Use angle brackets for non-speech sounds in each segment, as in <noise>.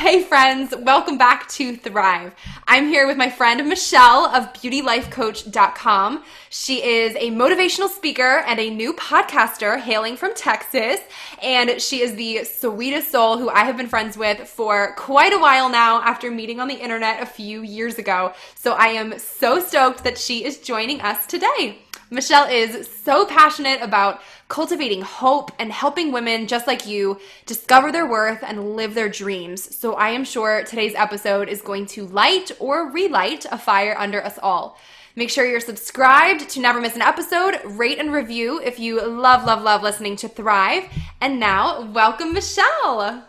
Hey friends, welcome back to Thrive. I'm here with my friend Michelle of beautylifecoach.com. She is a motivational speaker and a new podcaster hailing from Texas. And she is the sweetest soul who I have been friends with for quite a while now after meeting on the internet a few years ago. So I am so stoked that she is joining us today. Michelle is so passionate about cultivating hope and helping women just like you discover their worth and live their dreams. So I am sure today's episode is going to light or relight a fire under us all. Make sure you're subscribed to never miss an episode, rate and review if you love, love, love listening to Thrive. And now, welcome, Michelle.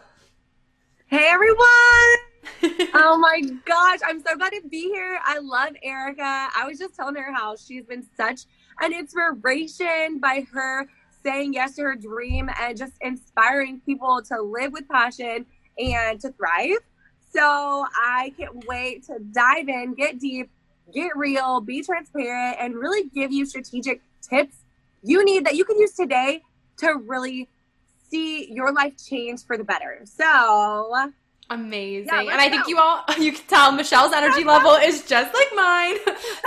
Hey, everyone. <laughs> oh my gosh, I'm so glad to be here. I love Erica. I was just telling her how she's been such an inspiration by her saying yes to her dream and just inspiring people to live with passion and to thrive. So I can't wait to dive in, get deep, get real, be transparent, and really give you strategic tips you need that you can use today to really see your life change for the better. So Amazing. Yeah, and I think you all <laughs> you can tell Michelle's energy <laughs> level is just like mine.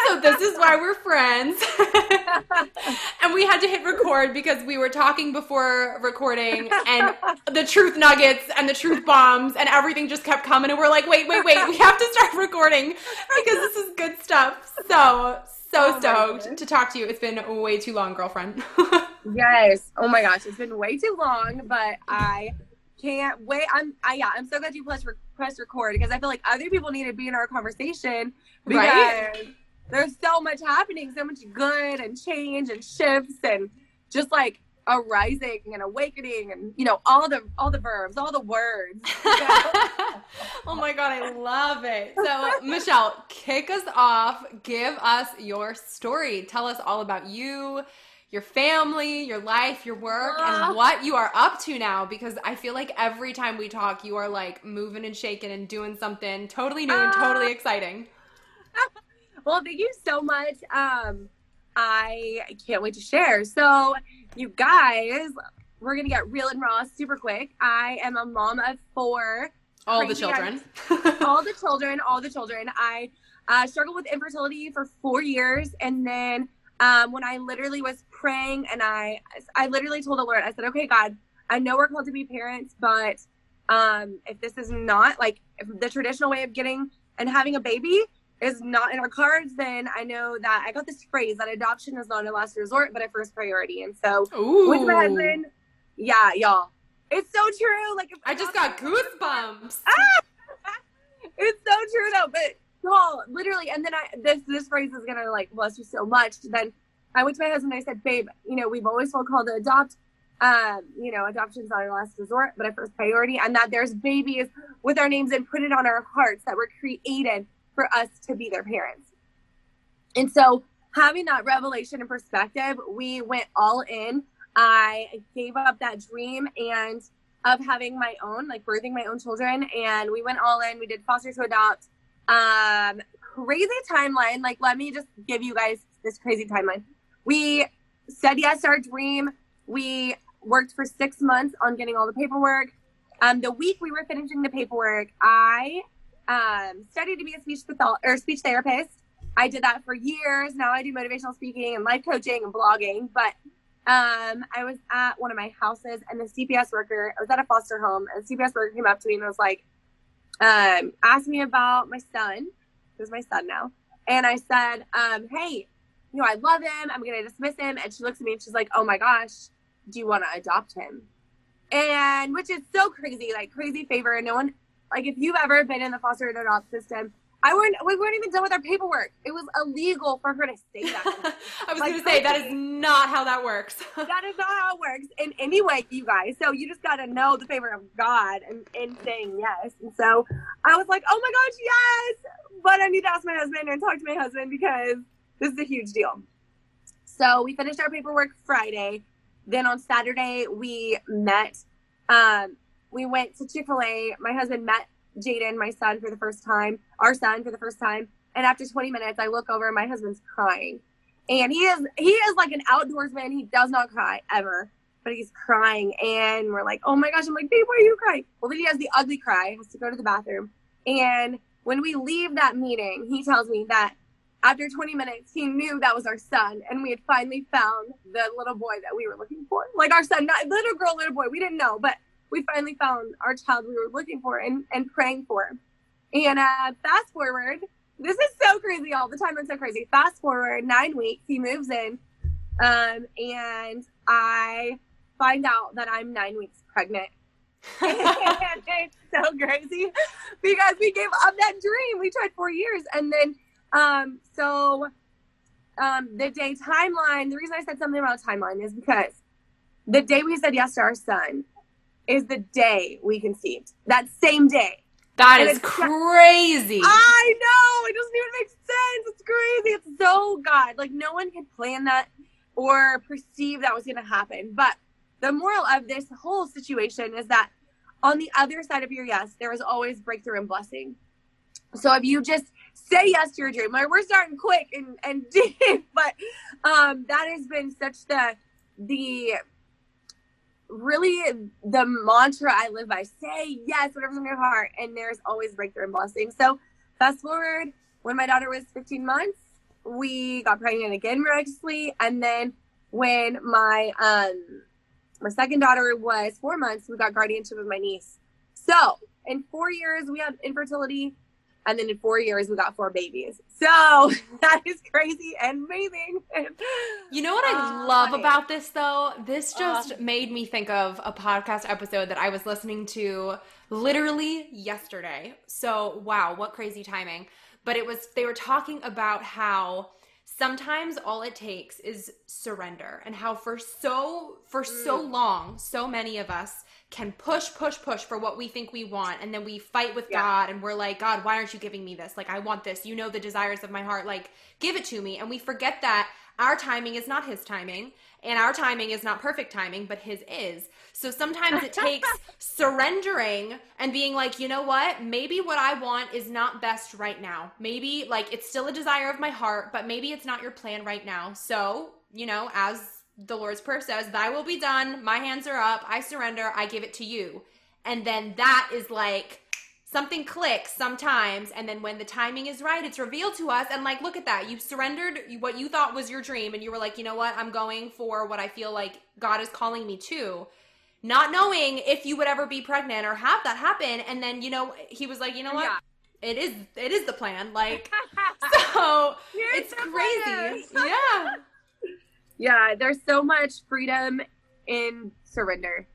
So this is why we're friends. <laughs> and we had to hit record because we were talking before recording and the truth nuggets and the truth bombs and everything just kept coming and we're like, "Wait, wait, wait. We have to start recording because this is good stuff." So, so oh stoked to talk to you. It's been way too long, girlfriend. yes. Oh my gosh, it's been way too long, but I can't wait. I'm I yeah, I'm so glad you press press record because I feel like other people need to be in our conversation because right? there's so much happening, so much good and change and shifts and just like a rising and awakening and you know all the all the verbs all the words <laughs> oh my god i love it so michelle kick us off give us your story tell us all about you your family, your life, your work, and what you are up to now. Because I feel like every time we talk, you are like moving and shaking and doing something totally new and totally exciting. <laughs> well, thank you so much. Um, I can't wait to share. So, you guys, we're gonna get real and raw super quick. I am a mom of four. All the children. <laughs> all the <laughs> children. All the children. I uh, struggled with infertility for four years, and then um, when I literally was praying and I, I literally told the Lord, I said, okay, God, I know we're called to be parents, but um, if this is not like the traditional way of getting and having a baby is not in our cards, then I know that I got this phrase that adoption is not a last resort, but a first priority. And so Ooh. with my husband, yeah, y'all, it's so true. Like I just got goosebumps. <laughs> it's so true though, but y'all, literally, and then I this this phrase is gonna like bless you so much. Then I went to my husband and I said, babe, you know, we've always felt called to adopt. Um, you know, adoption's not our last resort, but our first priority, and that there's babies with our names and printed on our hearts that were created for us to be their parents. And so, having that revelation and perspective, we went all in. I gave up that dream and of having my own, like birthing my own children, and we went all in. We did foster to adopt. Um, crazy timeline. Like, let me just give you guys this crazy timeline. We said yes to our dream. We worked for six months on getting all the paperwork. Um, the week we were finishing the paperwork, I um, studied to be a speech pathol- or speech therapist. I did that for years. Now I do motivational speaking and life coaching and blogging. But um, I was at one of my houses, and the CPS worker. I was at a foster home, and the CPS worker came up to me and was like, um, asked me about my son. Who's my son now? And I said, um, "Hey, you know, I love him. I'm going to dismiss him. And she looks at me and she's like, oh my gosh, do you want to adopt him? And which is so crazy, like crazy favor. And no one, like if you've ever been in the foster and adopt system, I weren't we weren't even done with our paperwork. It was illegal for her to say that. <laughs> I was like, gonna say that is not how that works. <laughs> that is not how it works in any way, you guys. So you just gotta know the favor of God and, and saying yes. And so I was like, oh my gosh, yes! But I need to ask my husband and talk to my husband because this is a huge deal. So we finished our paperwork Friday. Then on Saturday we met. Um, we went to Chick Fil A. My husband met Jaden, my son, for the first time, our son for the first time. And after 20 minutes, I look over and my husband's crying. And he is he is like an outdoorsman. He does not cry ever, but he's crying. And we're like, oh my gosh. I'm like, babe, why are you crying? Well, then he has the ugly cry, has to go to the bathroom. And when we leave that meeting, he tells me that after 20 minutes, he knew that was our son, and we had finally found the little boy that we were looking for. Like our son, not little girl, little boy. We didn't know, but we finally found our child we were looking for and, and praying for. And uh, fast forward, this is so crazy all the time. It's so crazy. Fast forward nine weeks, he moves in, um, and I find out that I'm nine weeks pregnant. <laughs> <laughs> it's so crazy because we gave up that dream. We tried four years, and then um, so um, the day timeline. The reason I said something about timeline is because the day we said yes to our son, is the day we conceived. That same day. That and is crazy. I know. It doesn't even make sense. It's crazy. It's so God. Like no one could plan that or perceive that was going to happen. But the moral of this whole situation is that on the other side of your yes, there is always breakthrough and blessing. So if you just say yes to your dream, like we're starting quick and and <laughs> deep, but um, that has been such the the really the mantra I live by. Say yes, whatever's in your heart, and there's always breakthrough and blessing. So fast forward, when my daughter was 15 months, we got pregnant again miraculously, and then when my um my second daughter was four months, we got guardianship of my niece. So in four years, we had infertility and then in four years we got four babies. So <laughs> that is crazy and amazing. You know what i uh, love about this though? This uh. just uh, made me think of a podcast episode that i was listening to literally yesterday. So wow what crazy timing. But it was they were talking about how sometimes all it takes is surrender and how for so for mm. so long so many of us can push, push, push for what we think we want. And then we fight with yeah. God and we're like, God, why aren't you giving me this? Like, I want this. You know the desires of my heart. Like, give it to me. And we forget that our timing is not his timing and our timing is not perfect timing, but his is. So sometimes it takes <laughs> surrendering and being like, you know what? Maybe what I want is not best right now. Maybe like it's still a desire of my heart, but maybe it's not your plan right now. So, you know, as the Lord's Prayer says, Thy will be done, my hands are up, I surrender, I give it to you. And then that is like something clicks sometimes. And then when the timing is right, it's revealed to us. And like, look at that. You surrendered what you thought was your dream. And you were like, you know what? I'm going for what I feel like God is calling me to. Not knowing if you would ever be pregnant or have that happen. And then, you know, he was like, you know what? Yeah it is it is the plan like <laughs> so it's crazy <laughs> yeah yeah, there's so much freedom in surrender.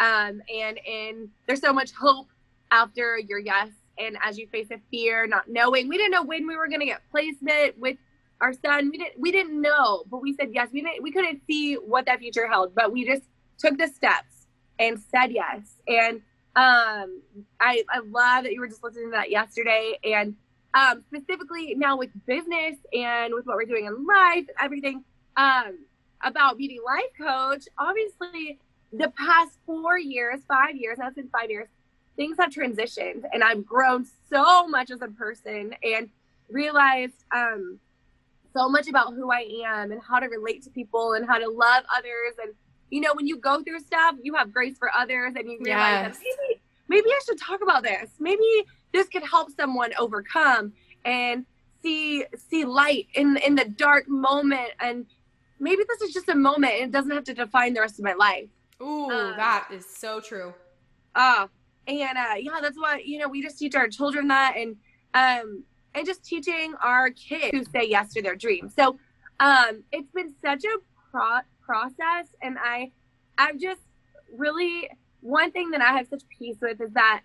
Um, and in there's so much hope after your yes. And as you face a fear, not knowing, we didn't know when we were gonna get placement with our son. We didn't we didn't know, but we said yes. We didn't we couldn't see what that future held, but we just took the steps and said yes. And um I I love that you were just listening to that yesterday and um specifically now with business and with what we're doing in life, everything. Um, about beauty life coach, obviously the past four years, five years, that's been five years, things have transitioned and I've grown so much as a person and realized um, so much about who I am and how to relate to people and how to love others. And, you know, when you go through stuff, you have grace for others and you realize yes. that maybe, maybe I should talk about this. Maybe this could help someone overcome and see see light in in the dark moment and maybe this is just a moment and it doesn't have to define the rest of my life. Ooh, um, that is so true. Uh, and uh, yeah, that's why, you know, we just teach our children that and um and just teaching our kids to say yes to their dreams. So um it's been such a pro- process and I I've just really one thing that I have such peace with is that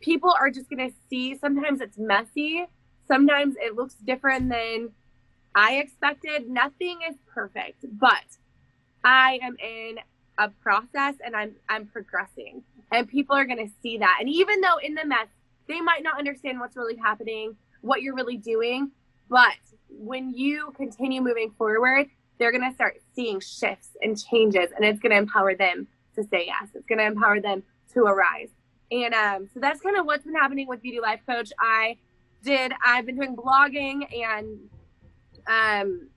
people are just going to see sometimes it's messy, sometimes it looks different than I expected. Nothing is perfect, but I am in a process and I'm I'm progressing. And people are going to see that. And even though in the mess they might not understand what's really happening, what you're really doing, but when you continue moving forward, they're going to start seeing shifts and changes and it's going to empower them to say yes. It's going to empower them to arise. And um, so that's kind of what's been happening with Beauty Life Coach. I did, I've been doing blogging and um,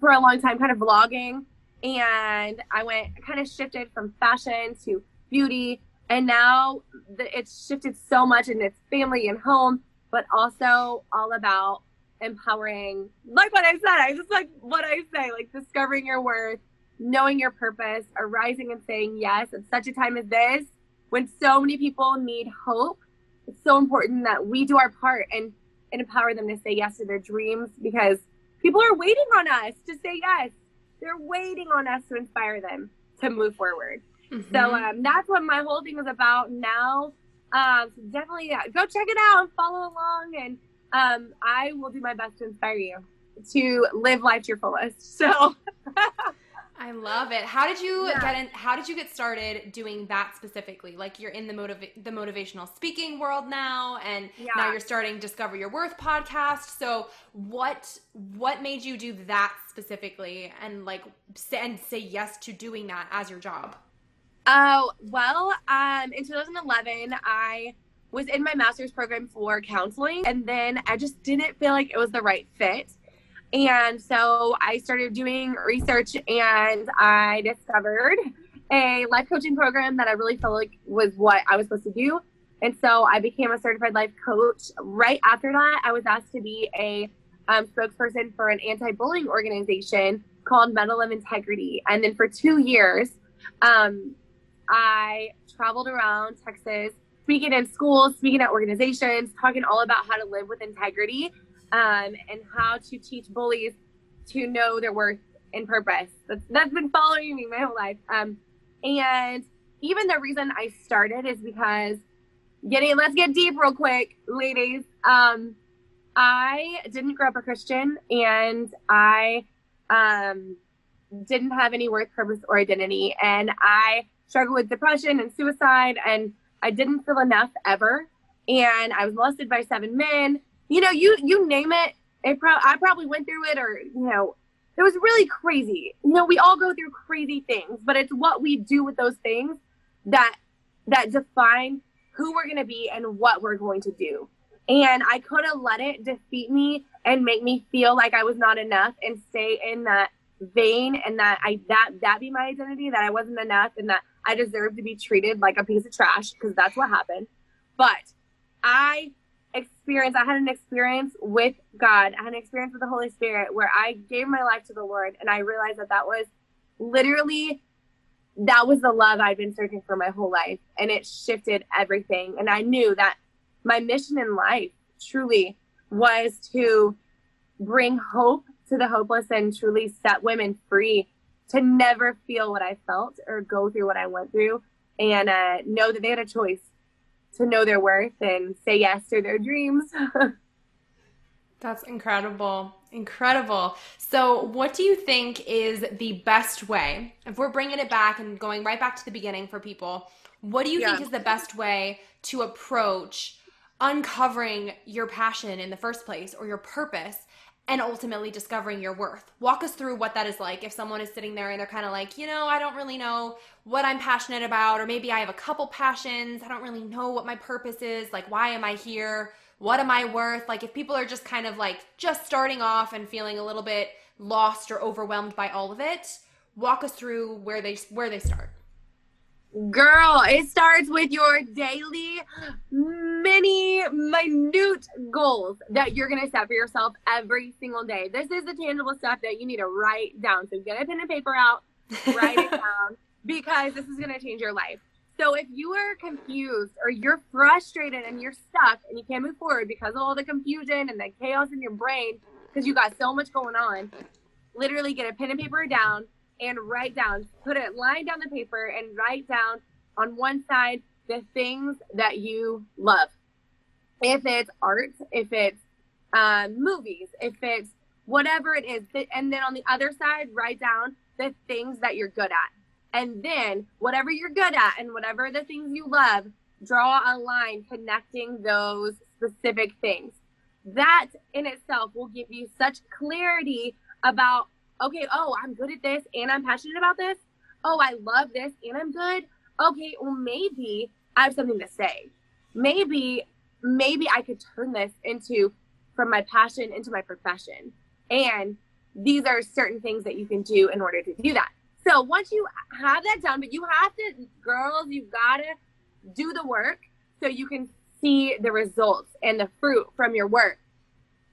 for a long time, kind of vlogging. And I went kind of shifted from fashion to beauty. And now it's shifted so much in its family and home, but also all about empowering, like what I said, I just like what I say, like discovering your worth, knowing your purpose, arising and saying yes at such a time as this when so many people need hope. It's so important that we do our part and, and empower them to say yes to their dreams because people are waiting on us to say yes. They're waiting on us to inspire them to move forward. Mm-hmm. So um, that's what my whole thing is about now. Um, so definitely yeah, go check it out and follow along and um, I will do my best to inspire you to live life to your fullest. So <laughs> I love it. How did you yeah. get in how did you get started doing that specifically? Like you're in the motiv- the motivational speaking world now and yeah. now you're starting Discover Your Worth podcast. So what what made you do that specifically and like and say yes to doing that as your job? Oh, well, um in 2011 I was in my master's program for counseling and then I just didn't feel like it was the right fit. And so I started doing research and I discovered a life coaching program that I really felt like was what I was supposed to do. And so I became a certified life coach. Right after that, I was asked to be a um, spokesperson for an anti bullying organization called Medal of Integrity. And then for two years, um, I traveled around Texas speaking in schools, speaking at organizations, talking all about how to live with integrity um, and how to teach bullies to know their worth and purpose. That's, that's been following me my whole life. Um, and even the reason I started is because getting, let's get deep real quick, ladies. Um, I didn't grow up a Christian and I um, didn't have any worth, purpose, or identity. And I struggled with depression and suicide and I didn't feel enough ever. And I was molested by seven men. You know, you you name it. It pro- I probably went through it, or you know, it was really crazy. You know, we all go through crazy things, but it's what we do with those things that that define who we're going to be and what we're going to do. And I could have let it defeat me and make me feel like I was not enough and stay in that vein and that I that that be my identity that I wasn't enough and that I deserve to be treated like a piece of trash because that's what happened. But I experienced, I had an experience with God. I had an experience with the Holy Spirit where I gave my life to the Lord and I realized that that was literally that was the love I'd been searching for my whole life. And it shifted everything. And I knew that my mission in life truly was to bring hope to the hopeless and truly set women free to never feel what I felt or go through what I went through and uh, know that they had a choice to know their worth and say yes to their dreams. <laughs> That's incredible. Incredible. So, what do you think is the best way? If we're bringing it back and going right back to the beginning for people, what do you yeah. think is the best way to approach uncovering your passion in the first place or your purpose and ultimately discovering your worth. Walk us through what that is like if someone is sitting there and they're kind of like, you know, I don't really know what I'm passionate about, or maybe I have a couple passions. I don't really know what my purpose is. Like, why am I here? What am I worth? Like, if people are just kind of like just starting off and feeling a little bit lost or overwhelmed by all of it, walk us through where they where they start. Girl, it starts with your daily, mini, minute goals that you're going to set for yourself every single day. This is the tangible stuff that you need to write down. So get a pen and paper out, write it <laughs> down, because this is going to change your life. So if you are confused or you're frustrated and you're stuck and you can't move forward because of all the confusion and the chaos in your brain, because you got so much going on, literally get a pen and paper down and write down, put it, line down the paper and write down on one side the things that you love. If it's art, if it's um, movies, if it's whatever it is. And then on the other side, write down the things that you're good at. And then whatever you're good at and whatever the things you love, draw a line connecting those specific things. That in itself will give you such clarity about, okay, oh, I'm good at this and I'm passionate about this. Oh, I love this and I'm good. Okay, well, maybe I have something to say. Maybe, maybe I could turn this into from my passion into my profession. And these are certain things that you can do in order to do that. So once you have that done, but you have to, girls, you've got to do the work so you can see the results and the fruit from your work.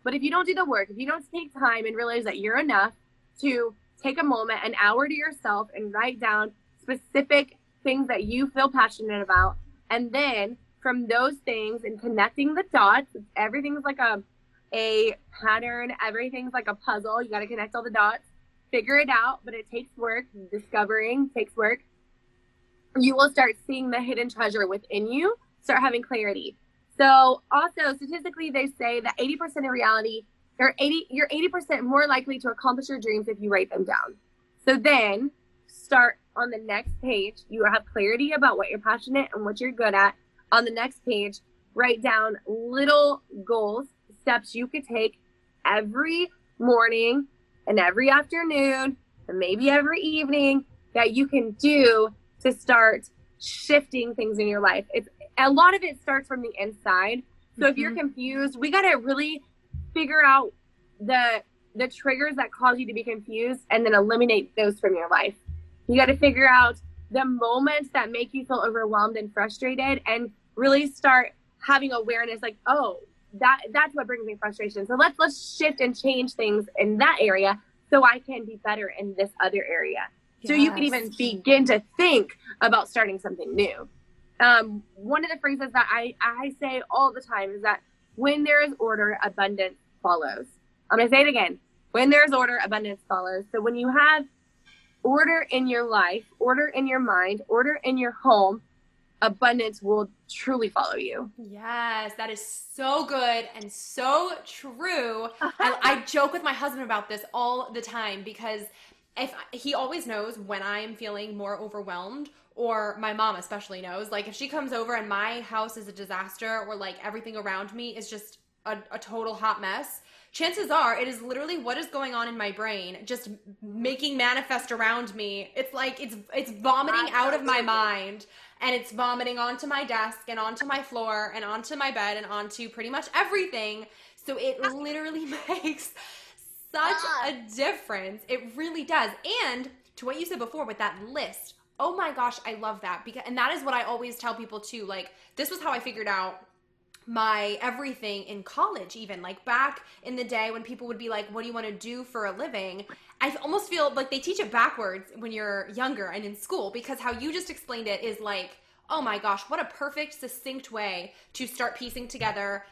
But if you don't do the work, if you don't take time and realize that you're enough to take a moment, an hour to yourself, and write down specific things that you feel passionate about, and then from those things and connecting the dots, everything's like a a pattern. Everything's like a puzzle. You got to connect all the dots, figure it out, but it takes work. Discovering takes work. You will start seeing the hidden treasure within you, start having clarity. So, also statistically, they say that 80% of reality, you're 80, you're 80% more likely to accomplish your dreams if you write them down. So then, start on the next page. You have clarity about what you're passionate and what you're good at. On the next page, write down little goals steps you could take every morning and every afternoon and maybe every evening that you can do to start shifting things in your life. It's a lot of it starts from the inside. So mm-hmm. if you're mm-hmm. confused, we got to really figure out the the triggers that cause you to be confused and then eliminate those from your life. You got to figure out the moments that make you feel overwhelmed and frustrated and really start having awareness like, oh, that that's what brings me frustration. So let's let's shift and change things in that area so I can be better in this other area. Yes. So you can even begin to think about starting something new. Um, one of the phrases that I, I say all the time is that when there is order, abundance follows. I'm going to say it again. When there's order, abundance follows. So when you have order in your life, order in your mind, order in your home, abundance will truly follow you. Yes, that is so good and so true. <laughs> and I joke with my husband about this all the time because if he always knows when I'm feeling more overwhelmed or my mom especially knows like if she comes over and my house is a disaster or like everything around me is just a, a total hot mess. Chances are it is literally what is going on in my brain just making manifest around me. It's like it's it's vomiting out of my mind and it's vomiting onto my desk and onto my floor and onto my bed and onto pretty much everything. So it ah. literally <laughs> makes such ah. a difference. It really does. And to what you said before with that list oh my gosh i love that because and that is what i always tell people too like this was how i figured out my everything in college even. Like back in the day when people would be like what do you want to do for a living? I almost feel like they teach it backwards when you're younger and in school because how you just explained it is like oh my gosh what a perfect succinct way to start piecing together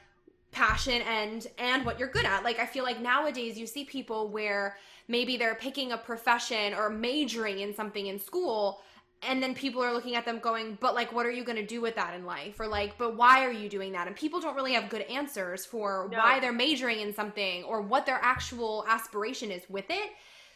passion and and what you're good at. Like i feel like nowadays you see people where maybe they're picking a profession or majoring in something in school and then people are looking at them going but like what are you going to do with that in life? Or like but why are you doing that? And people don't really have good answers for no. why they're majoring in something or what their actual aspiration is with it.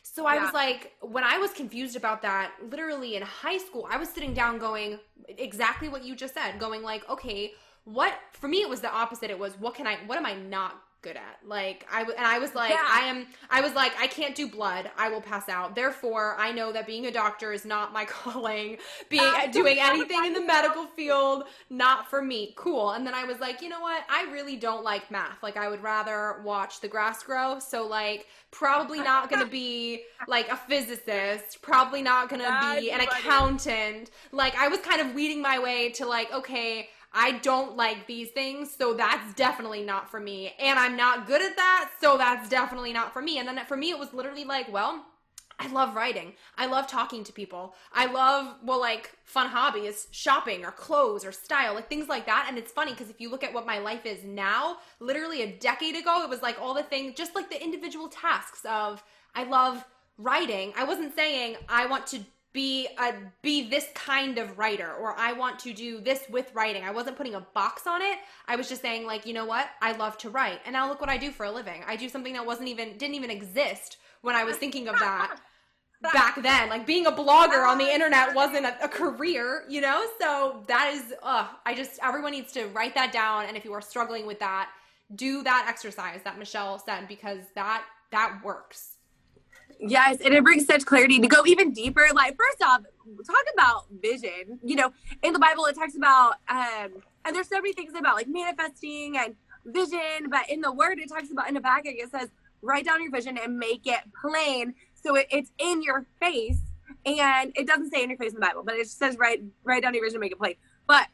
So i was like when i was confused about that literally in high school i was sitting down going exactly what you just said going like okay what for me it was the opposite. It was what can i what am i not good at. Like I and I was like yeah. I am I was like I can't do blood. I will pass out. Therefore, I know that being a doctor is not my <laughs> calling. Being <laughs> doing anything in the medical field not for me. Cool. And then I was like, "You know what? I really don't like math. Like I would rather watch the grass grow." So like probably not going <laughs> to be like a physicist, probably not going to be an accountant. Like I was kind of weeding my way to like, okay, I don't like these things, so that's definitely not for me. And I'm not good at that, so that's definitely not for me. And then for me, it was literally like, well, I love writing. I love talking to people. I love, well, like fun hobbies, shopping or clothes or style, like things like that. And it's funny because if you look at what my life is now, literally a decade ago, it was like all the things, just like the individual tasks of, I love writing. I wasn't saying I want to be a be this kind of writer or I want to do this with writing. I wasn't putting a box on it. I was just saying like, you know what? I love to write. And now look what I do for a living. I do something that wasn't even didn't even exist when I was thinking of that <laughs> back then. Like being a blogger on the internet wasn't a, a career, you know? So that is uh I just everyone needs to write that down and if you are struggling with that, do that exercise that Michelle said because that that works Yes, and it brings such clarity to go even deeper. Like, first off, talk about vision. You know, in the Bible, it talks about, um, and there's so many things about like manifesting and vision, but in the Word, it talks about in Habakkuk, it says, write down your vision and make it plain so it, it's in your face. And it doesn't say in your face in the Bible, but it just says write write down your vision, make it plain. But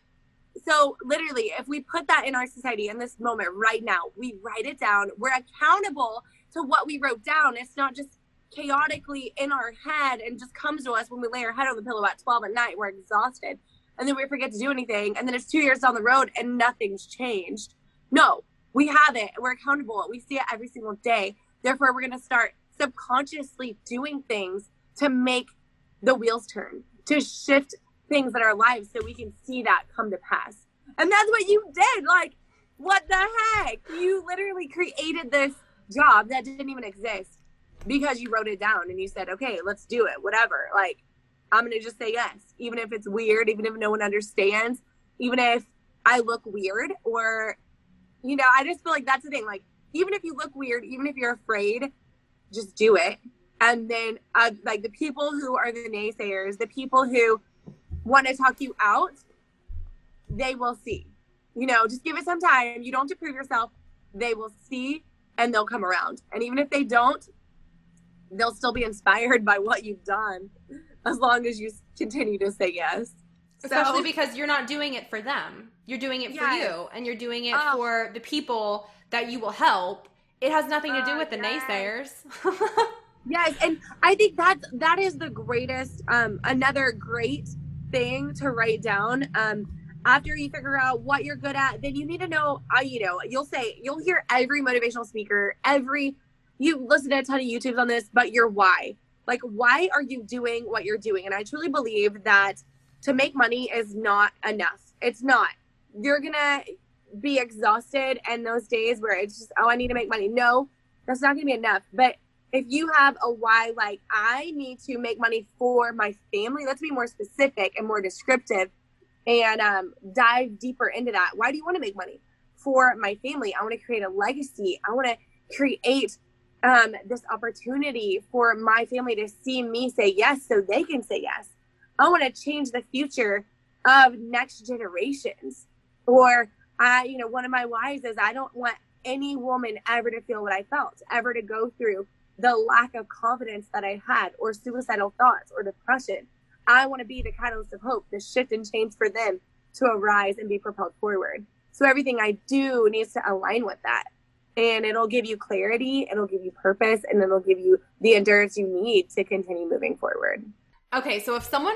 so literally, if we put that in our society in this moment right now, we write it down. We're accountable to what we wrote down. It's not just chaotically in our head and just comes to us when we lay our head on the pillow at 12 at night. We're exhausted. And then we forget to do anything. And then it's two years down the road and nothing's changed. No, we have it. We're accountable. We see it every single day. Therefore, we're going to start subconsciously doing things to make the wheels turn, to shift things in our lives so we can see that come to pass. And that's what you did. Like, what the heck? You literally created this job that didn't even exist because you wrote it down and you said, okay, let's do it, whatever. Like, I'm going to just say yes, even if it's weird, even if no one understands, even if I look weird, or, you know, I just feel like that's the thing. Like, even if you look weird, even if you're afraid, just do it. And then, uh, like, the people who are the naysayers, the people who want to talk you out, they will see. You know, just give it some time. You don't have to prove yourself. They will see and they'll come around. And even if they don't, they'll still be inspired by what you've done as long as you continue to say yes. Especially so, because you're not doing it for them. You're doing it for you and you're doing it oh. for the people that you will help. It has nothing to do uh, with the yes. naysayers. <laughs> yes, and I think that's that is the greatest um another great thing to write down. Um after you figure out what you're good at, then you need to know, uh, you know, you'll say, you'll hear every motivational speaker, every you listen to a ton of YouTubes on this, but your why. Like, why are you doing what you're doing? And I truly believe that to make money is not enough. It's not. You're gonna be exhausted and those days where it's just, oh, I need to make money. No, that's not gonna be enough. But if you have a why, like, I need to make money for my family, let's be more specific and more descriptive and um, dive deeper into that. Why do you want to make money? For my family, I want to create a legacy. I want to create um, this opportunity for my family to see me say yes so they can say yes. I want to change the future of next generations. Or I, you know, one of my whys is I don't want any woman ever to feel what I felt, ever to go through the lack of confidence that I had, or suicidal thoughts, or depression. I want to be the catalyst of hope, the shift and change for them to arise and be propelled forward. So everything I do needs to align with that and it'll give you clarity, it'll give you purpose, and it'll give you the endurance you need to continue moving forward. Okay, so if someone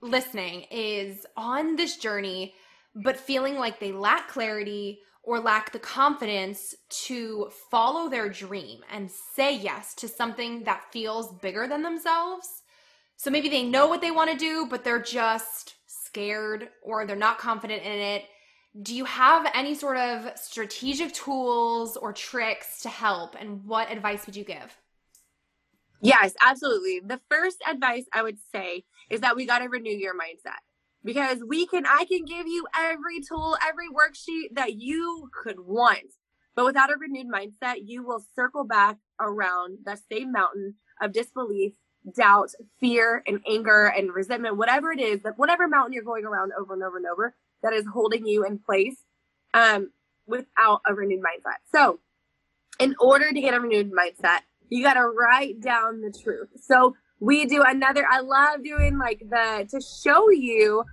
listening is on this journey but feeling like they lack clarity or lack the confidence to follow their dream and say yes to something that feels bigger than themselves. So maybe they know what they want to do, but they're just scared or they're not confident in it do you have any sort of strategic tools or tricks to help? And what advice would you give? Yes, absolutely. The first advice I would say is that we got to renew your mindset because we can, I can give you every tool, every worksheet that you could want. But without a renewed mindset, you will circle back around the same mountain of disbelief, doubt, fear, and anger and resentment, whatever it is, that whatever mountain you're going around over and over and over, that is holding you in place um, without a renewed mindset. So, in order to get a renewed mindset, you got to write down the truth. So, we do another, I love doing like the, to show you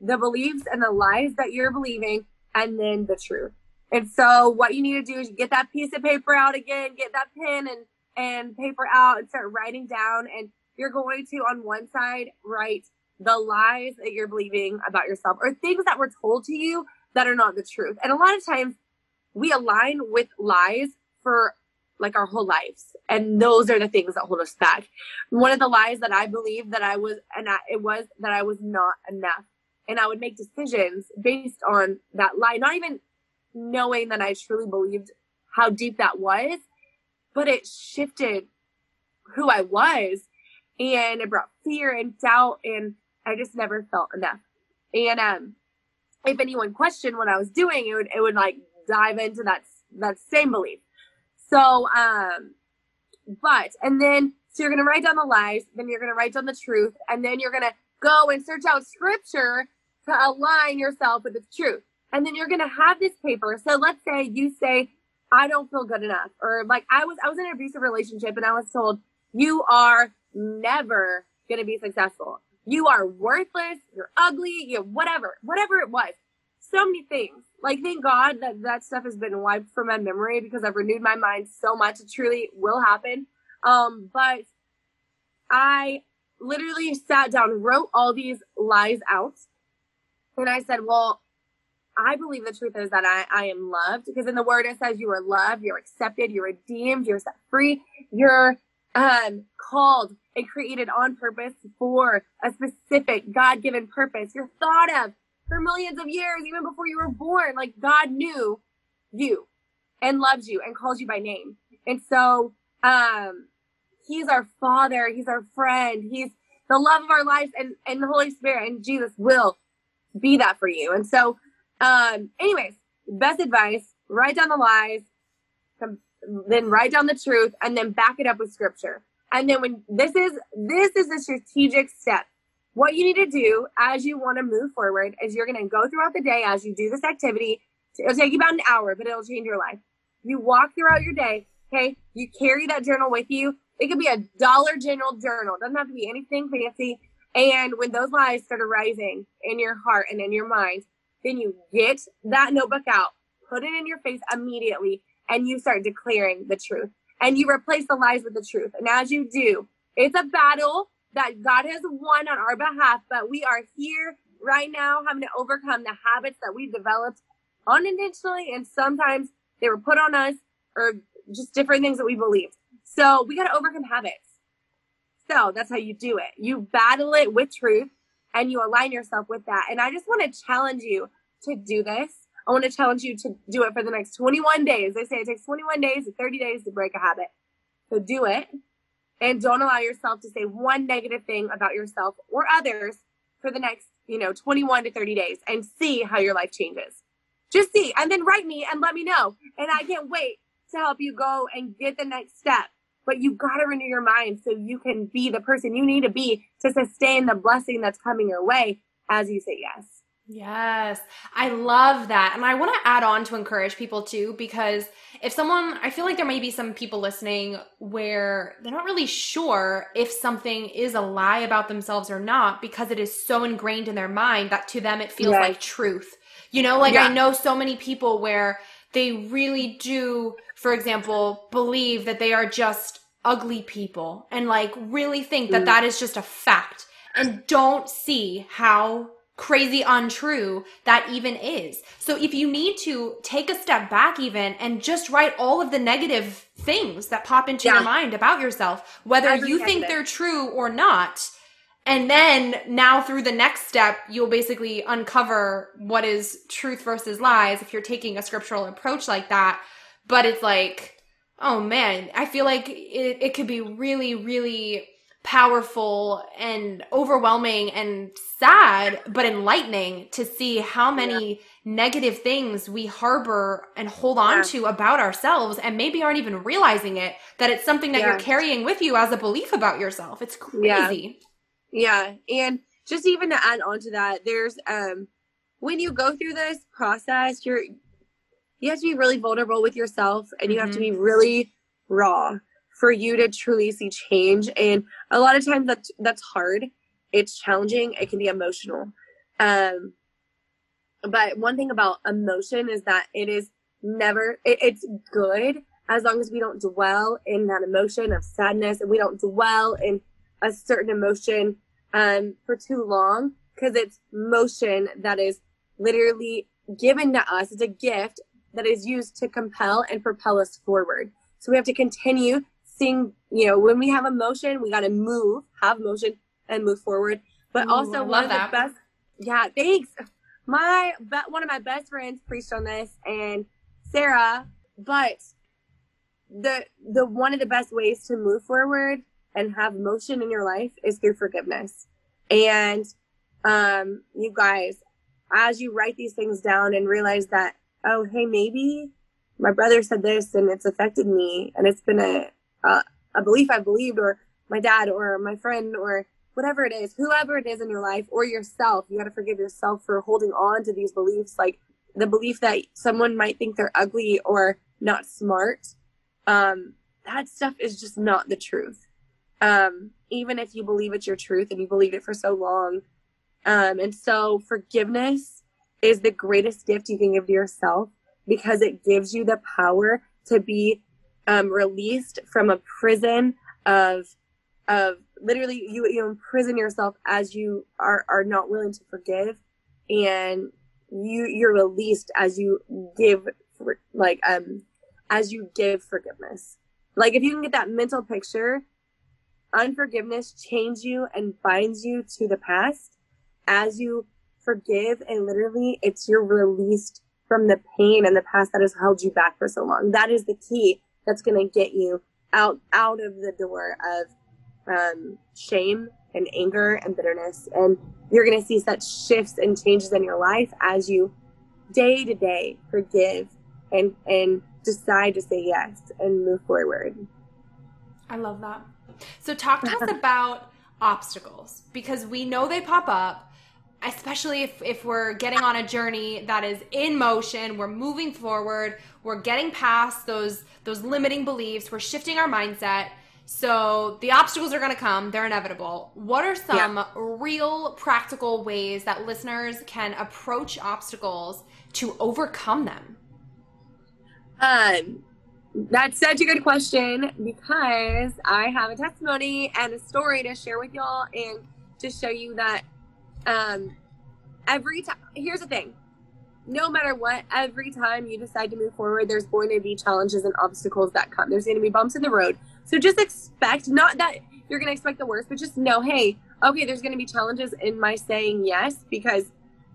the beliefs and the lies that you're believing and then the truth. And so, what you need to do is get that piece of paper out again, get that pen and, and paper out and start writing down. And you're going to, on one side, write the lies that you're believing about yourself or things that were told to you that are not the truth. And a lot of times we align with lies for like our whole lives. And those are the things that hold us back. One of the lies that I believed that I was, and I, it was that I was not enough. And I would make decisions based on that lie, not even knowing that I truly believed how deep that was, but it shifted who I was and it brought fear and doubt and I just never felt enough. And um if anyone questioned what I was doing, it would it would like dive into that that same belief. So um but and then so you're gonna write down the lies, then you're gonna write down the truth, and then you're gonna go and search out scripture to align yourself with the truth. And then you're gonna have this paper. So let's say you say, I don't feel good enough, or like I was I was in an abusive relationship and I was told you are never to be successful. You are worthless. You're ugly. You whatever, whatever it was. So many things. Like thank God that that stuff has been wiped from my memory because I've renewed my mind so much. It truly will happen. Um, but I literally sat down, wrote all these lies out, and I said, well, I believe the truth is that I, I am loved because in the word it says you are loved, you're accepted, you're redeemed, you're set free, you're um, called and created on purpose for a specific God given purpose. You're thought of for millions of years, even before you were born. Like God knew you and loves you and calls you by name. And so, um, he's our father. He's our friend. He's the love of our lives and, and the Holy Spirit and Jesus will be that for you. And so, um, anyways, best advice, write down the lies, then write down the truth and then back it up with scripture. And then when this is this is a strategic step. What you need to do as you want to move forward is you're going to go throughout the day as you do this activity. It'll take you about an hour, but it'll change your life. You walk throughout your day. Okay. You carry that journal with you. It could be a Dollar General journal. It doesn't have to be anything fancy. And when those lies start arising in your heart and in your mind, then you get that notebook out, put it in your face immediately, and you start declaring the truth and you replace the lies with the truth. And as you do, it's a battle that God has won on our behalf, but we are here right now having to overcome the habits that we've developed unintentionally and sometimes they were put on us or just different things that we believed. So we got to overcome habits. So that's how you do it. You battle it with truth and you align yourself with that. And I just want to challenge you to do this I want to challenge you to do it for the next 21 days. They say it takes 21 days to 30 days to break a habit. So do it and don't allow yourself to say one negative thing about yourself or others for the next, you know, 21 to 30 days and see how your life changes. Just see and then write me and let me know. And I can't wait to help you go and get the next step. But you got to renew your mind so you can be the person you need to be to sustain the blessing that's coming your way as you say yes. Yes, I love that. And I want to add on to encourage people too, because if someone, I feel like there may be some people listening where they're not really sure if something is a lie about themselves or not, because it is so ingrained in their mind that to them it feels like truth. You know, like yeah. I know so many people where they really do, for example, believe that they are just ugly people and like really think that mm. that is just a fact and don't see how crazy untrue that even is. So if you need to take a step back even and just write all of the negative things that pop into yeah. your mind about yourself, whether Every you think they're true or not, and then now through the next step, you'll basically uncover what is truth versus lies if you're taking a scriptural approach like that. But it's like, oh man, I feel like it, it could be really, really powerful and overwhelming and sad, but enlightening to see how many yeah. negative things we harbor and hold on yeah. to about ourselves and maybe aren't even realizing it, that it's something that yeah. you're carrying with you as a belief about yourself. It's crazy. Yeah. And just even to add on to that, there's, um, when you go through this process, you're, you have to be really vulnerable with yourself and you mm-hmm. have to be mm-hmm. really raw for you to truly see change. And a lot of times that's that's hard. It's challenging. It can be emotional. Um, but one thing about emotion is that it is never it, it's good as long as we don't dwell in that emotion of sadness and we don't dwell in a certain emotion um, for too long because it's motion that is literally given to us. It's a gift that is used to compel and propel us forward. So we have to continue seeing, you know, when we have emotion, we got to move, have motion, and move forward. But Ooh, also, one of that. the best, yeah, thanks. My, be- one of my best friends preached on this, and Sarah, but the the one of the best ways to move forward and have motion in your life is through forgiveness. And um, you guys, as you write these things down and realize that, oh, hey, maybe my brother said this and it's affected me, and it's been a a, a belief I believed, or my dad, or my friend, or whatever it is, whoever it is in your life, or yourself. You got to forgive yourself for holding on to these beliefs, like the belief that someone might think they're ugly or not smart. Um, that stuff is just not the truth. Um, even if you believe it's your truth and you believed it for so long. Um, and so forgiveness is the greatest gift you can give to yourself because it gives you the power to be um, released from a prison of of literally you you imprison yourself as you are are not willing to forgive. And you you're released as you give like um as you give forgiveness. Like if you can get that mental picture unforgiveness chains you and binds you to the past. As you forgive and literally it's you're released from the pain and the past that has held you back for so long. That is the key that's going to get you out out of the door of um, shame and anger and bitterness and you're going to see such shifts and changes in your life as you day to day forgive and and decide to say yes and move forward I love that. So, talk to us <laughs> about obstacles because we know they pop up, especially if, if we're getting on a journey that is in motion, we're moving forward, we're getting past those those limiting beliefs, we're shifting our mindset. So, the obstacles are going to come, they're inevitable. What are some real practical ways that listeners can approach obstacles to overcome them? Um, that's such a good question because I have a testimony and a story to share with y'all and to show you that um, every time, here's the thing no matter what, every time you decide to move forward, there's going to be challenges and obstacles that come. There's going to be bumps in the road. So just expect, not that you're going to expect the worst, but just know, hey, okay, there's going to be challenges in my saying yes because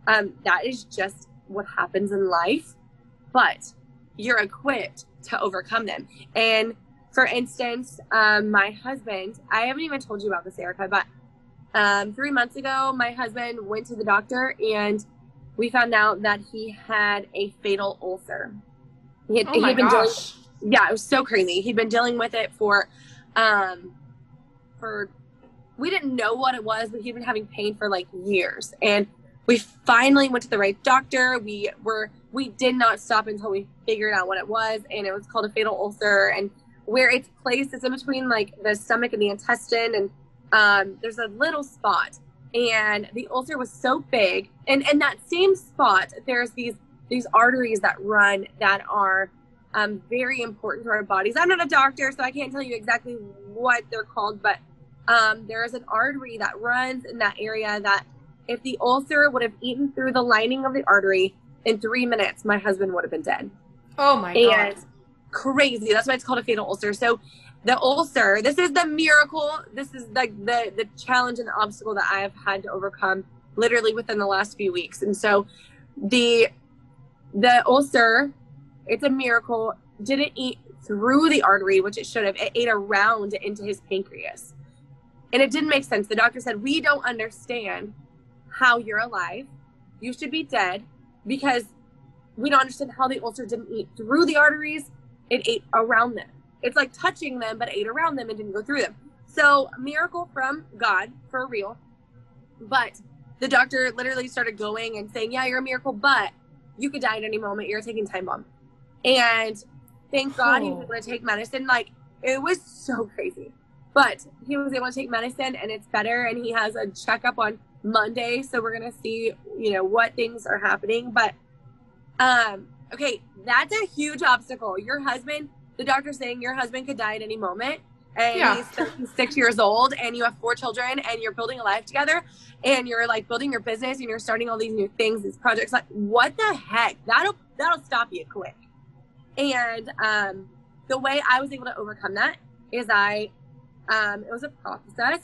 um, that is just what happens in life. But you're equipped to overcome them. And for instance, um, my husband, I haven't even told you about this, Erica, but um, three months ago, my husband went to the doctor and we found out that he had a fatal ulcer. He had, Oh my been dealing, yeah, it was so crazy. He'd been dealing with it for, um, for, we didn't know what it was, but he'd been having pain for like years. And we finally went to the right doctor. We were, we did not stop until we figured out what it was. And it was called a fatal ulcer. And where it's placed, it's in between like the stomach and the intestine. And um, there's a little spot. And the ulcer was so big. And in that same spot, there's these these arteries that run that are um, very important to our bodies. I'm not a doctor, so I can't tell you exactly what they're called, but um, there is an artery that runs in that area that if the ulcer would have eaten through the lining of the artery in three minutes, my husband would have been dead. Oh my god. And crazy. That's why it's called a fatal ulcer. So the ulcer, this is the miracle. This is like the, the challenge and the obstacle that I have had to overcome literally within the last few weeks. And so the the ulcer, it's a miracle, didn't eat through the artery, which it should have. It ate around into his pancreas. And it didn't make sense. The doctor said, We don't understand how you're alive. You should be dead because we don't understand how the ulcer didn't eat through the arteries. It ate around them. It's like touching them, but ate around them and didn't go through them. So, miracle from God for real. But the doctor literally started going and saying, Yeah, you're a miracle, but you could die at any moment. You're taking time bomb. And thank God he was Oh. able to take medicine. Like, it was so crazy. But he was able to take medicine and it's better. And he has a checkup on Monday. So we're going to see, you know, what things are happening. But, um, okay, that's a huge obstacle. Your husband, the doctor's saying your husband could die at any moment. And Yeah. he's 36 years old and you have four children and you're building a life together and you're like building your business and you're starting all these new things, these projects. Like, what the heck? That'll that'll stop you quick. And um, the way I was able to overcome that is I, um, it was a process.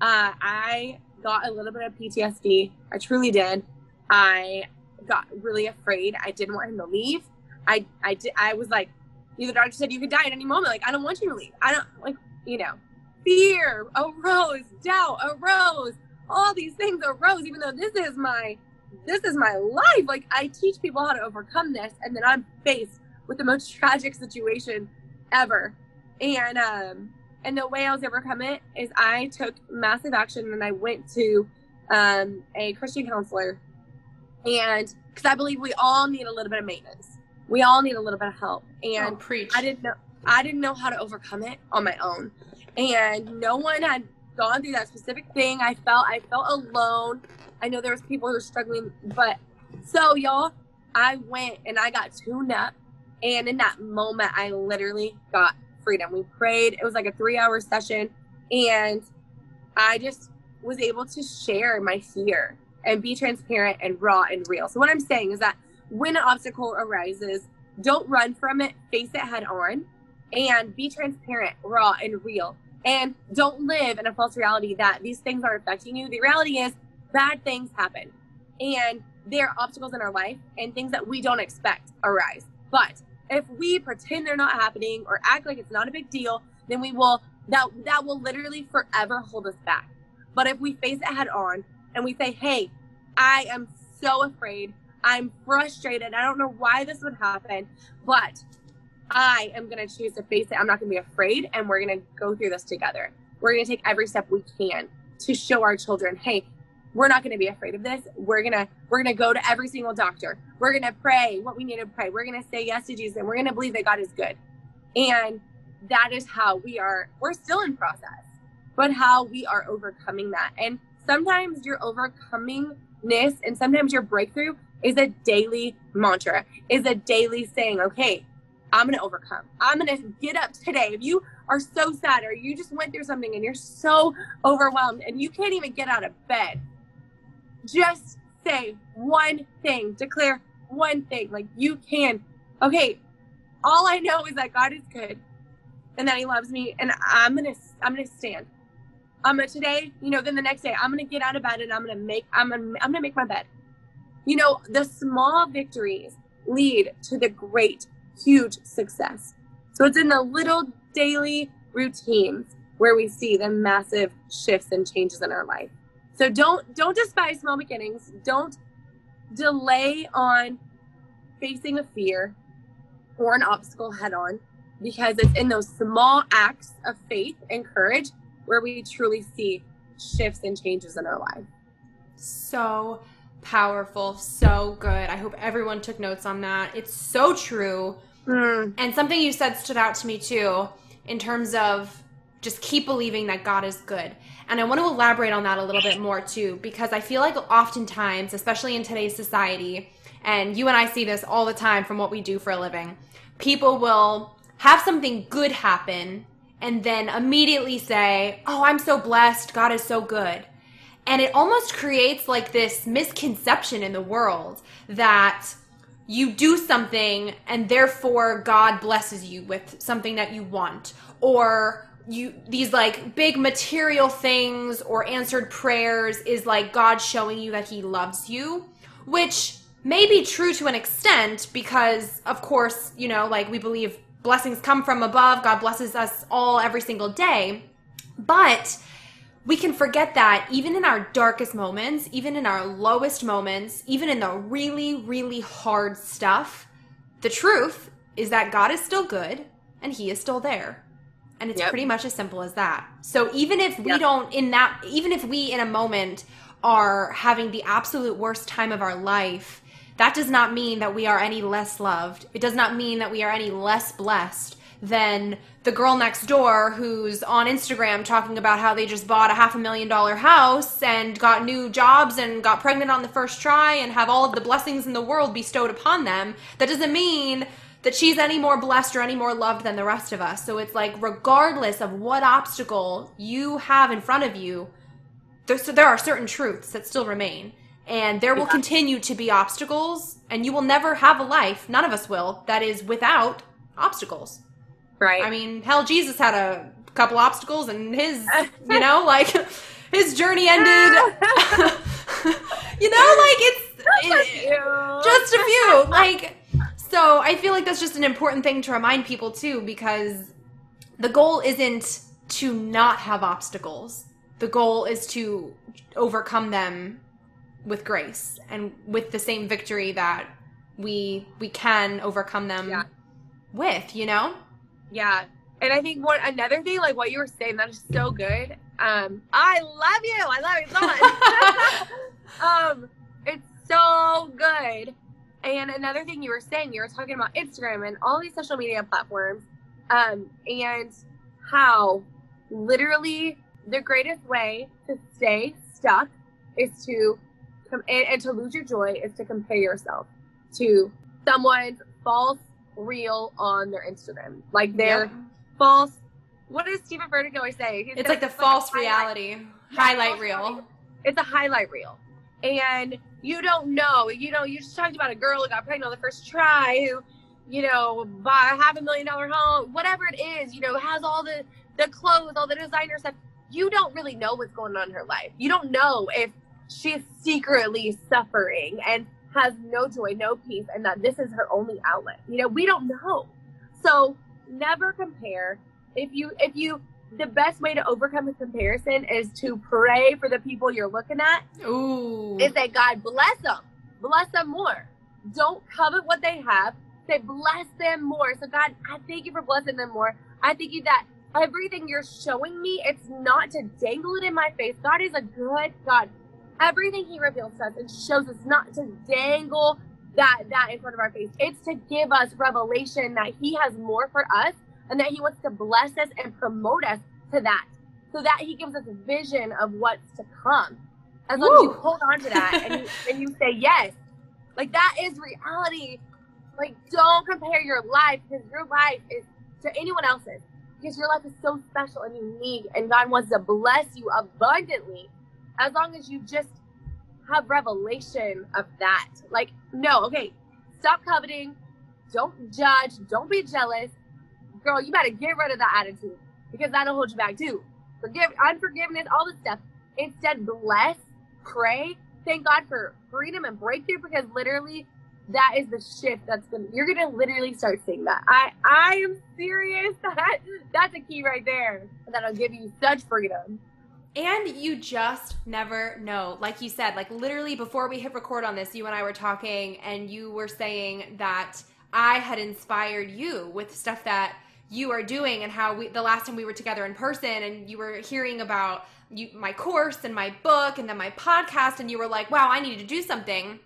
Uh, I got a little bit of PTSD. I truly did. I got really afraid. I didn't want him to leave. I, I did. I was like, the doctor said you could die at any moment. Like, I don't want you to leave. I don't like, you know, fear arose, doubt arose, all these things arose. Even though this is my, this is my life. Like, I teach people how to overcome this, and then I'm faced with the most <laughs> tragic situation ever. And um, and the way I was overcome it is I took massive action and I went to um, a Christian counselor, and because I believe we all need a little bit of maintenance, we all need a little bit of help. And oh, preach. I didn't know I didn't know how to overcome it on my own, and no one had gone through that specific thing. I felt I felt alone. I know there was people who were struggling, but so y'all, I went and I got tuned up and in that moment, I literally got freedom. We prayed. It was like a three hour session. And I just was able to share my fear and be transparent and raw and real. So, what I'm saying is that when an obstacle arises, don't run from it, face it head on, and be transparent, raw, and real. And don't live in a false reality that these things are affecting you. The reality is, bad things happen. And there are obstacles in our life and things that we don't expect arise. But if we pretend they're not happening or act like it's not a big deal, then we will that that will literally forever hold us back. But if we face it head on and we say, "Hey, I am so afraid. I'm frustrated. I don't know why this would happen, but I am going to choose to face it. I'm not going to be afraid and we're going to go through this together. We're going to take every step we can to show our children, "Hey, we're not going to be afraid of this we're going to we're going to go to every single doctor we're going to pray what we need to pray we're going to say yes to jesus and we're going to believe that god is good and that is how we are we're still in process but how we are overcoming that and sometimes your overcomingness and sometimes your breakthrough is a daily mantra is a daily saying okay i'm going to overcome i'm going to get up today if you are so sad or you just went through something and you're so overwhelmed and you can't even get out of bed just say one thing, declare one thing. Like you can. Okay, all I know is that God is good and that He loves me, and I'm gonna I'm gonna stand. I'm gonna today, you know, then the next day I'm gonna get out of bed and I'm gonna make I'm gonna I'm gonna make my bed. You know, the small victories lead to the great, huge success. So it's in the little daily routines where we see the massive shifts and changes in our life. So don't don't despise small beginnings. Don't delay on facing a fear or an obstacle head on because it's in those small acts of faith and courage where we truly see shifts and changes in our life. So powerful, so good. I hope everyone took notes on that. It's so true. Mm. And something you said stood out to me too in terms of just keep believing that God is good. And I want to elaborate on that a little bit more too, because I feel like oftentimes, especially in today's society, and you and I see this all the time from what we do for a living, people will have something good happen and then immediately say, Oh, I'm so blessed. God is so good. And it almost creates like this misconception in the world that you do something and therefore God blesses you with something that you want. Or you these like big material things or answered prayers is like God showing you that he loves you, which may be true to an extent because of course, you know, like we believe blessings come from above, God blesses us all every single day. But we can forget that even in our darkest moments, even in our lowest moments, even in the really, really hard stuff, the truth is that God is still good and He is still there. And it's yep. pretty much as simple as that. So even if we yep. don't in that even if we in a moment are having the absolute worst time of our life, that does not mean that we are any less loved. It does not mean that we are any less blessed than the girl next door who's on Instagram talking about how they just bought a half a million dollar house and got new jobs and got pregnant on the first try and have all of the blessings in the world bestowed upon them. That doesn't mean that she's any more blessed or any more loved than the rest of us. So it's like, regardless of what obstacle you have in front of you, there, so there are certain truths that still remain. And there will continue to be obstacles, and you will never have a life, none of us will, that is without obstacles. Right. I mean, hell, Jesus had a couple obstacles, and his, you know, <laughs> like his journey ended. <laughs> you know, like it's just, it, just a few. Like, so I feel like that's just an important thing to remind people too, because the goal isn't to not have obstacles. The goal is to overcome them with grace and with the same victory that we we can overcome them Yeah. with, you know? Yeah. And I think one another thing, like what you were saying, that is so good. Um, I love you. I love you so much. <laughs> um, it's so good. And another thing you were saying, you were talking about Instagram and all these social media platforms, um, and how literally the greatest way to stay stuck is to come and, and to lose your joy is to compare yourself to someone's false reel on their Instagram, like their Yep. false. What does Steven Furtick always say? He It's like the false highlight- reality highlight false reel. reality. It's a highlight reel, and you don't know. You know, you just talked about a girl who got pregnant on the first try, who, you know, bought a half a million dollar home, whatever it is. You know, has all the the clothes, all the designer stuff. You don't really know what's going on in her life. You don't know if she's secretly suffering and has no joy, no peace, and that this is her only outlet. You know, we don't know. So never compare. If you if you the best way to overcome a comparison is to pray for the people you're looking at Ooh. is say, God bless them, bless them more. Don't covet what they have. Say, bless them more. So, God, I thank you for blessing them more. I thank you that everything you're showing me, it's not to dangle it in my face. God is a good God. Everything He reveals to us and shows us not to dangle that that in front of our face. It's to give us revelation that He has more for us and that He wants to bless us and promote us to that, so that He gives us a vision of what's to come. As long as you hold on to that and you, and you say yes, like that is reality. Like don't compare your life because your life is to anyone else's because your life is so special and unique and God wants to bless you abundantly as long as you just have revelation of that. Like no, okay, stop coveting, don't judge, don't be jealous. Girl, you better get rid of that attitude because that'll hold you back too. Forgive unforgiveness, all this stuff. Instead, bless, pray, thank God for freedom and breakthrough because literally that is the shift that's gonna you're gonna literally start seeing that. I I am serious. That <laughs> that's a key right there. That'll give you such freedom. And you just never know. Like you said, like literally before we hit record on this, you and I were talking, and you were saying that I had inspired you with stuff that you are doing, and how we the last time we were together in person, and you were hearing about you my course and my book, and then my podcast, and you were like, "Wow, I need to do something."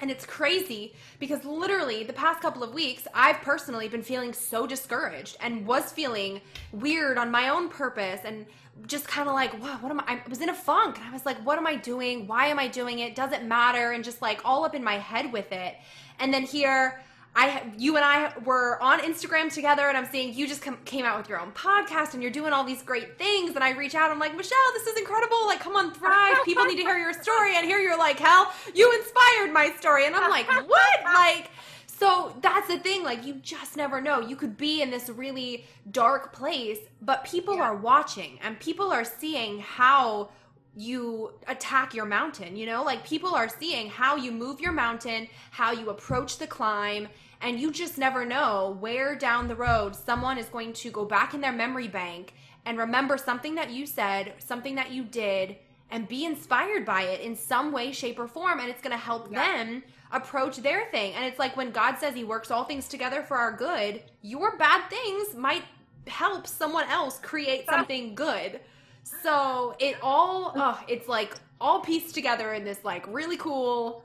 And it's crazy because literally the past couple of weeks, I've personally been feeling so discouraged and was feeling weird on my own purpose and just kind of like, wow, what am I? I was in a funk and I was like, what am I doing? Why am I doing it? Does it matter? And just like all up in my head with it. And then here, I, you and I were on Instagram together, and I'm seeing you just come, came out with your own podcast, and you're doing all these great things. And I reach out, I'm like, Michelle, this is incredible. Like, come on, thrive. People need to hear your story. And here you're like, hell, you inspired my story. And I'm like, what? Like, so that's the thing. Like, you just never know. You could be in this really dark place, but people Yeah. are watching, and people are seeing how you attack your mountain you know like people are seeing how you move your mountain how you approach the climb and you just never know where down the road someone is going to go back in their memory bank and remember something that you said something that you did and be inspired by it in some way shape or form and it's going to help Yeah. them approach their thing and it's like when god says he works all things together for our good your bad things might help someone else create something good so it all, oh, it's like all pieced together in this like really cool,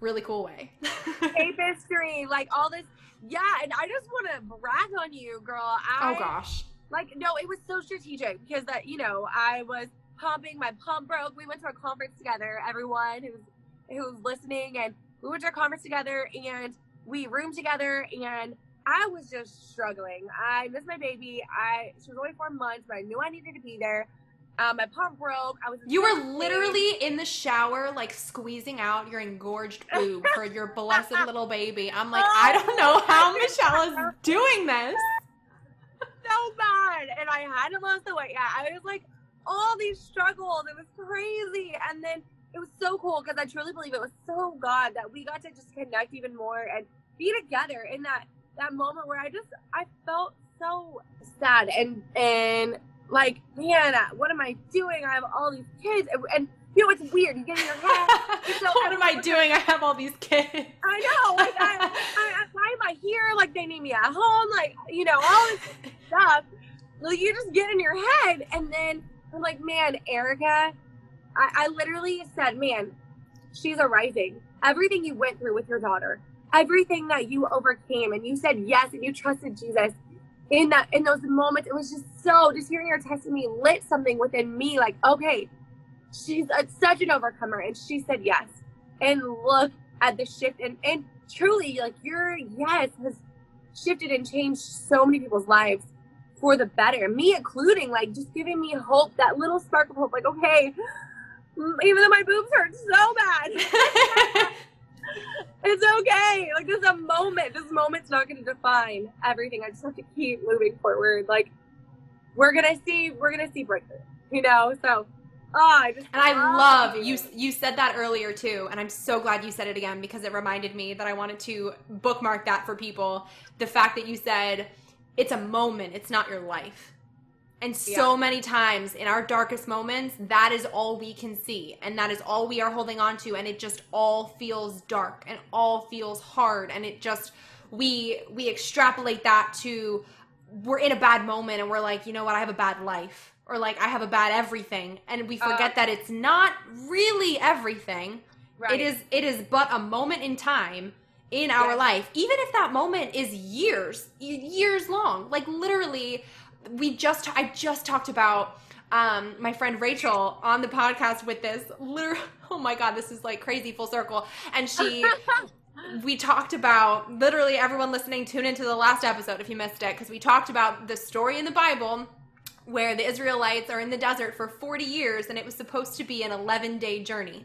really cool way. <laughs> Tapestry, like all this. Yeah, and I just want to brag on you, girl. Oh, I, oh gosh. like no it was so strategic because that you know i was pumping my pump broke we went to a conference together everyone who's who's listening and we went to a conference together and we roomed together and i was just struggling i missed my baby i she was only four months but i knew i needed to be there um, my pump broke i was You were literally in the shower, like squeezing out your engorged boob for your blessed <laughs> little baby. I'm like, I don't know how Michelle is doing this. so bad. And I hadn't lost the weight yet. I was like, all these struggles. It was crazy. And then it was so cool because I truly believe it was so God that we got to just connect even more and be together in that that moment where I just I felt so sad and and like man, what am I doing? I have all these kids and, and you know it's weird. You get in your head. <laughs> So, what am I doing? I have all these kids. I know. Like I, I, why am I here? Like they need me at home. Like you know all this <laughs> stuff. Like you just get in your head, and then I'm like, man, Erica. I, I literally said, man, she's a rising. Everything you went through with your daughter, everything that you overcame, and you said yes, and you trusted Jesus. In that, in those moments, it was just so. Just hearing your testimony lit something within me. Like, okay, she's a, such an overcomer and she said yes and look at the shift and, and truly like your yes has shifted and changed so many people's lives for the better me including like just giving me hope that little spark of hope like okay even though my boobs hurt so bad. <laughs> It's okay. Like this is a moment. This moment's not going to define everything. I just have to keep moving forward. Like we're gonna see we're gonna see breakthrough you know? So Oh, I just and I love you. You said that earlier too, and I'm so glad you said it again because it reminded me that I wanted to bookmark that for people. The fact that you said it's a moment, it's not your life. And so yeah. many times in our darkest moments, that is all we can see, and that is all we are holding on to, and it just all feels dark and all feels hard, and it just we we extrapolate that to we're in a bad moment, and we're like, you know what, I have a bad life or like I have a bad everything and we forget uh, that it's not really everything. Right. It is it is but a moment in time in our life. Even if that moment is years, years long. Like literally we just I just talked about um, my friend Rachel on the podcast with this. Literally, <laughs> oh my god, this is like crazy full circle. And she <laughs> we talked about literally everyone listening tune into the last episode if you missed it because we talked about the story in the bible where the Israelites are in the desert for 40 years and it was supposed to be an 11 day journey.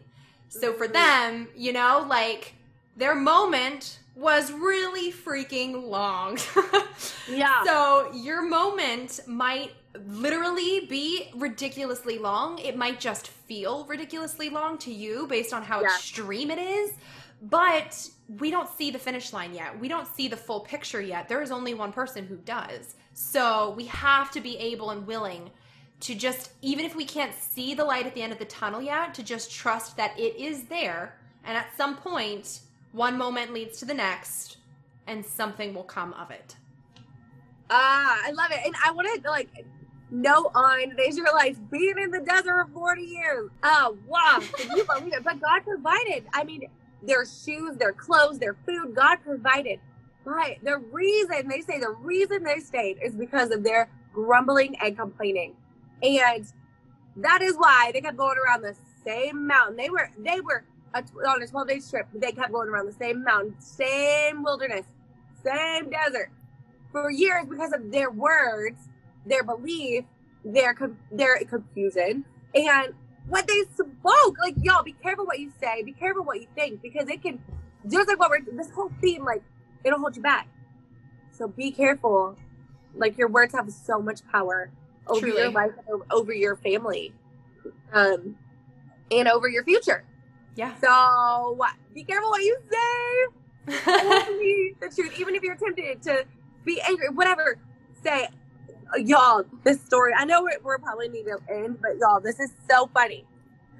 So for them, you know, like their moment was really freaking long. <laughs> yeah. So your moment might literally be ridiculously long. It might just feel ridiculously long to you based on how yeah. extreme it is. But we don't see the finish line yet. We don't see the full picture yet. There is only one person who does. So we have to be able and willing to just, even if we can't see the light at the end of the tunnel yet, to just trust that it is there. And at some point, one moment leads to the next, and something will come of it. Ah, I love it. And I want to, like, no on the Israelites being in the desert for 40 years. Oh, wow. <laughs> But God provided. I mean, their shoes, their clothes, their food, God provided. But the reason they say the reason they stayed is because of their grumbling and complaining. And that is why they kept going around the same mountain. They were they were a, on a 12 day trip. They kept going around the same mountain, same wilderness, same desert for years because of their words, their belief, their their confusion, and what they spoke. Like y'all, be careful what you say. Be careful what you think because it can. Just like what we're this whole theme, like it'll hold you back. So be careful. Like your words have so much power over Truly. your life, over your family, um, and over your future. Yeah. So be careful what you say. <laughs> the truth, even if you're tempted to be angry, whatever. Say, y'all, this story. I know we're, we're probably need to end, but y'all, this is so funny.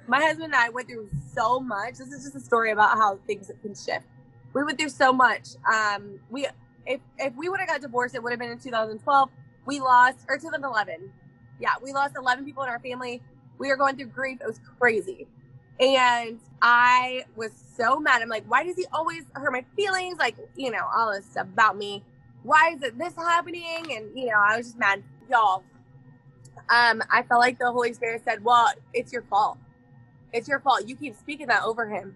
My husband and I went through so much. This is just a story about how things can shift we went through so much. Um, we if if we would have got divorced, it would have been in 2012. We lost or 2011. Yeah, we lost 11 people in our family. We were going through grief. It was crazy. And I was so mad. I'm like, why does he always hurt my feelings? Like, you know, all this stuff about me. Why is it this happening? And, you know, I was just mad. Y'all, um, I felt like the Holy Spirit said, well, it's your fault. It's your fault. You keep speaking that over him.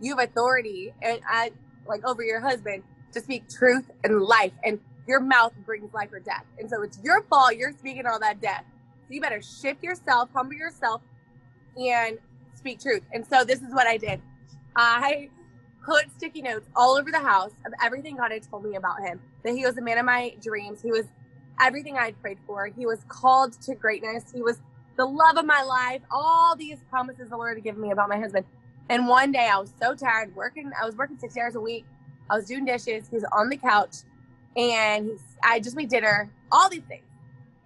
You have authority. And I, like over your husband to speak truth and life and your mouth brings life or death and so it's your fault you're speaking all that death so you better shift yourself humble yourself and speak truth and so this is what i did i put sticky notes all over the house of everything god had told me about him that he was a man of my dreams he was everything I'd prayed for. He was called to greatness. He was the love of my life. All these promises the Lord had given me about my husband. And one day I was so tired working. I was working six hours a week. I was doing dishes. He was on the couch, and I just made dinner. All these things,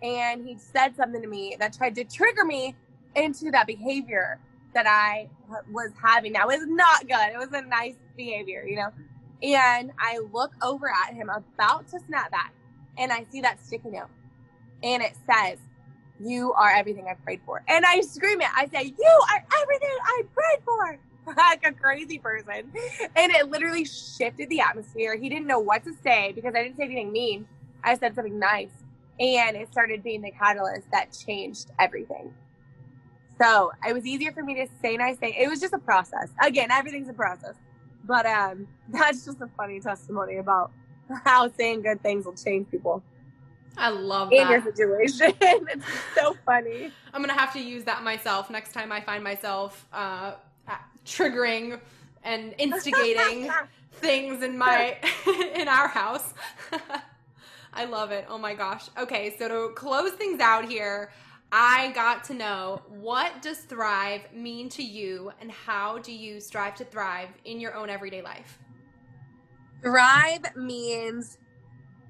and he said something to me that tried to trigger me into that behavior that I was having. That was not good. It was a nice behavior, you know. And I look over at him, about to snap back, and I see that sticky note, and it says, "You are everything I prayed for." And I scream it. I say, "You are everything I prayed for." <laughs> like a crazy person. And it literally shifted the atmosphere. He didn't know what to say because I didn't say anything mean. I said something nice. And it started being the catalyst that changed everything. So it was easier for me to say nice things. It was just a process. Again, everything's a process. But um, <laughs> that's just a funny testimony about how saying good things will change people. I love in that. your situation. <laughs> it's so funny. I'm gonna have to use that myself next time I find myself uh, triggering and instigating <laughs> things in my in our house. I love it. Oh my gosh. Okay, so to close things out here, I got to know what does thrive mean to you and how do you strive to thrive in your own everyday life? Thrive means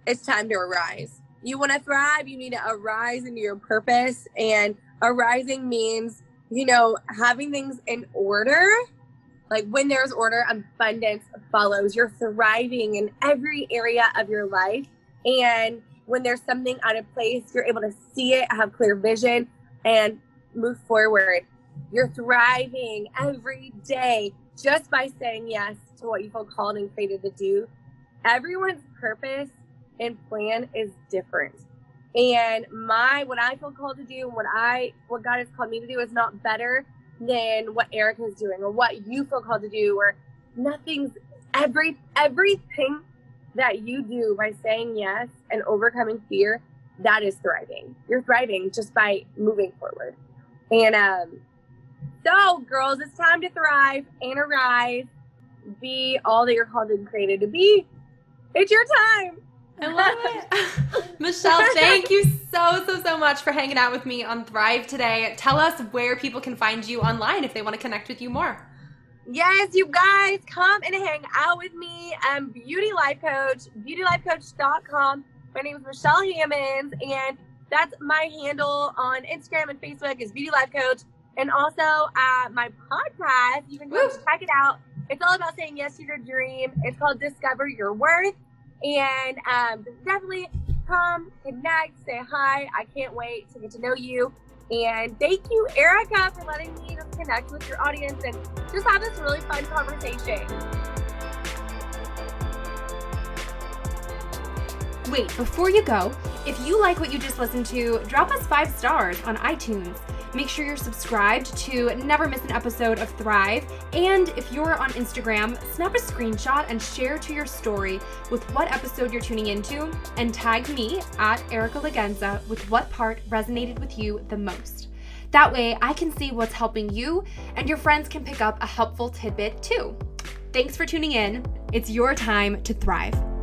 it's time to arise. You want to thrive, you need to arise into your purpose and arising means, you know, having things in order like when there's order, abundance follows. You're thriving in every area of your life. And when there's something out of place, you're able to see it, have clear vision, and move forward. You're thriving every day just by saying yes to what you feel called and created to do. Everyone's purpose and plan is different. And my what I feel called to do, what I what God has called me to do is not better than what Erica is doing or what you feel called to do or nothing's every everything that you do by saying yes and overcoming fear that is thriving you're thriving just by moving forward and um so girls it's time to thrive and arise be all that you're called and created to be it's your time I love it. <laughs> Michelle, thank you so, so, so much for hanging out with me on Thrive today. Tell us where people can find you online if they want to connect with you more. Yes, you guys, come and hang out with me. I'm Beauty Life Coach, beautylifecoach.com. My name is Michelle Hammonds, and that's my handle on Instagram and Facebook is Beauty Life Coach. And also uh, my podcast, you can go check it out. It's all about saying yes to your dream. It's called Discover Your Worth. And um, definitely come, connect, say hi. I can't wait to get to know you. And thank you, Erica, for letting me just connect with your audience and just have this really fun conversation. Wait, before you go, if you like what you just listened to, drop us five stars on iTunes. Make sure you're subscribed to never miss an episode of Thrive. And if you're on Instagram, snap a screenshot and share to your story with what episode you're tuning into and tag me at Erica Lagenza with what part resonated with you the most. That way, I can see what's helping you and your friends can pick up a helpful tidbit too. Thanks for tuning in. It's your time to thrive.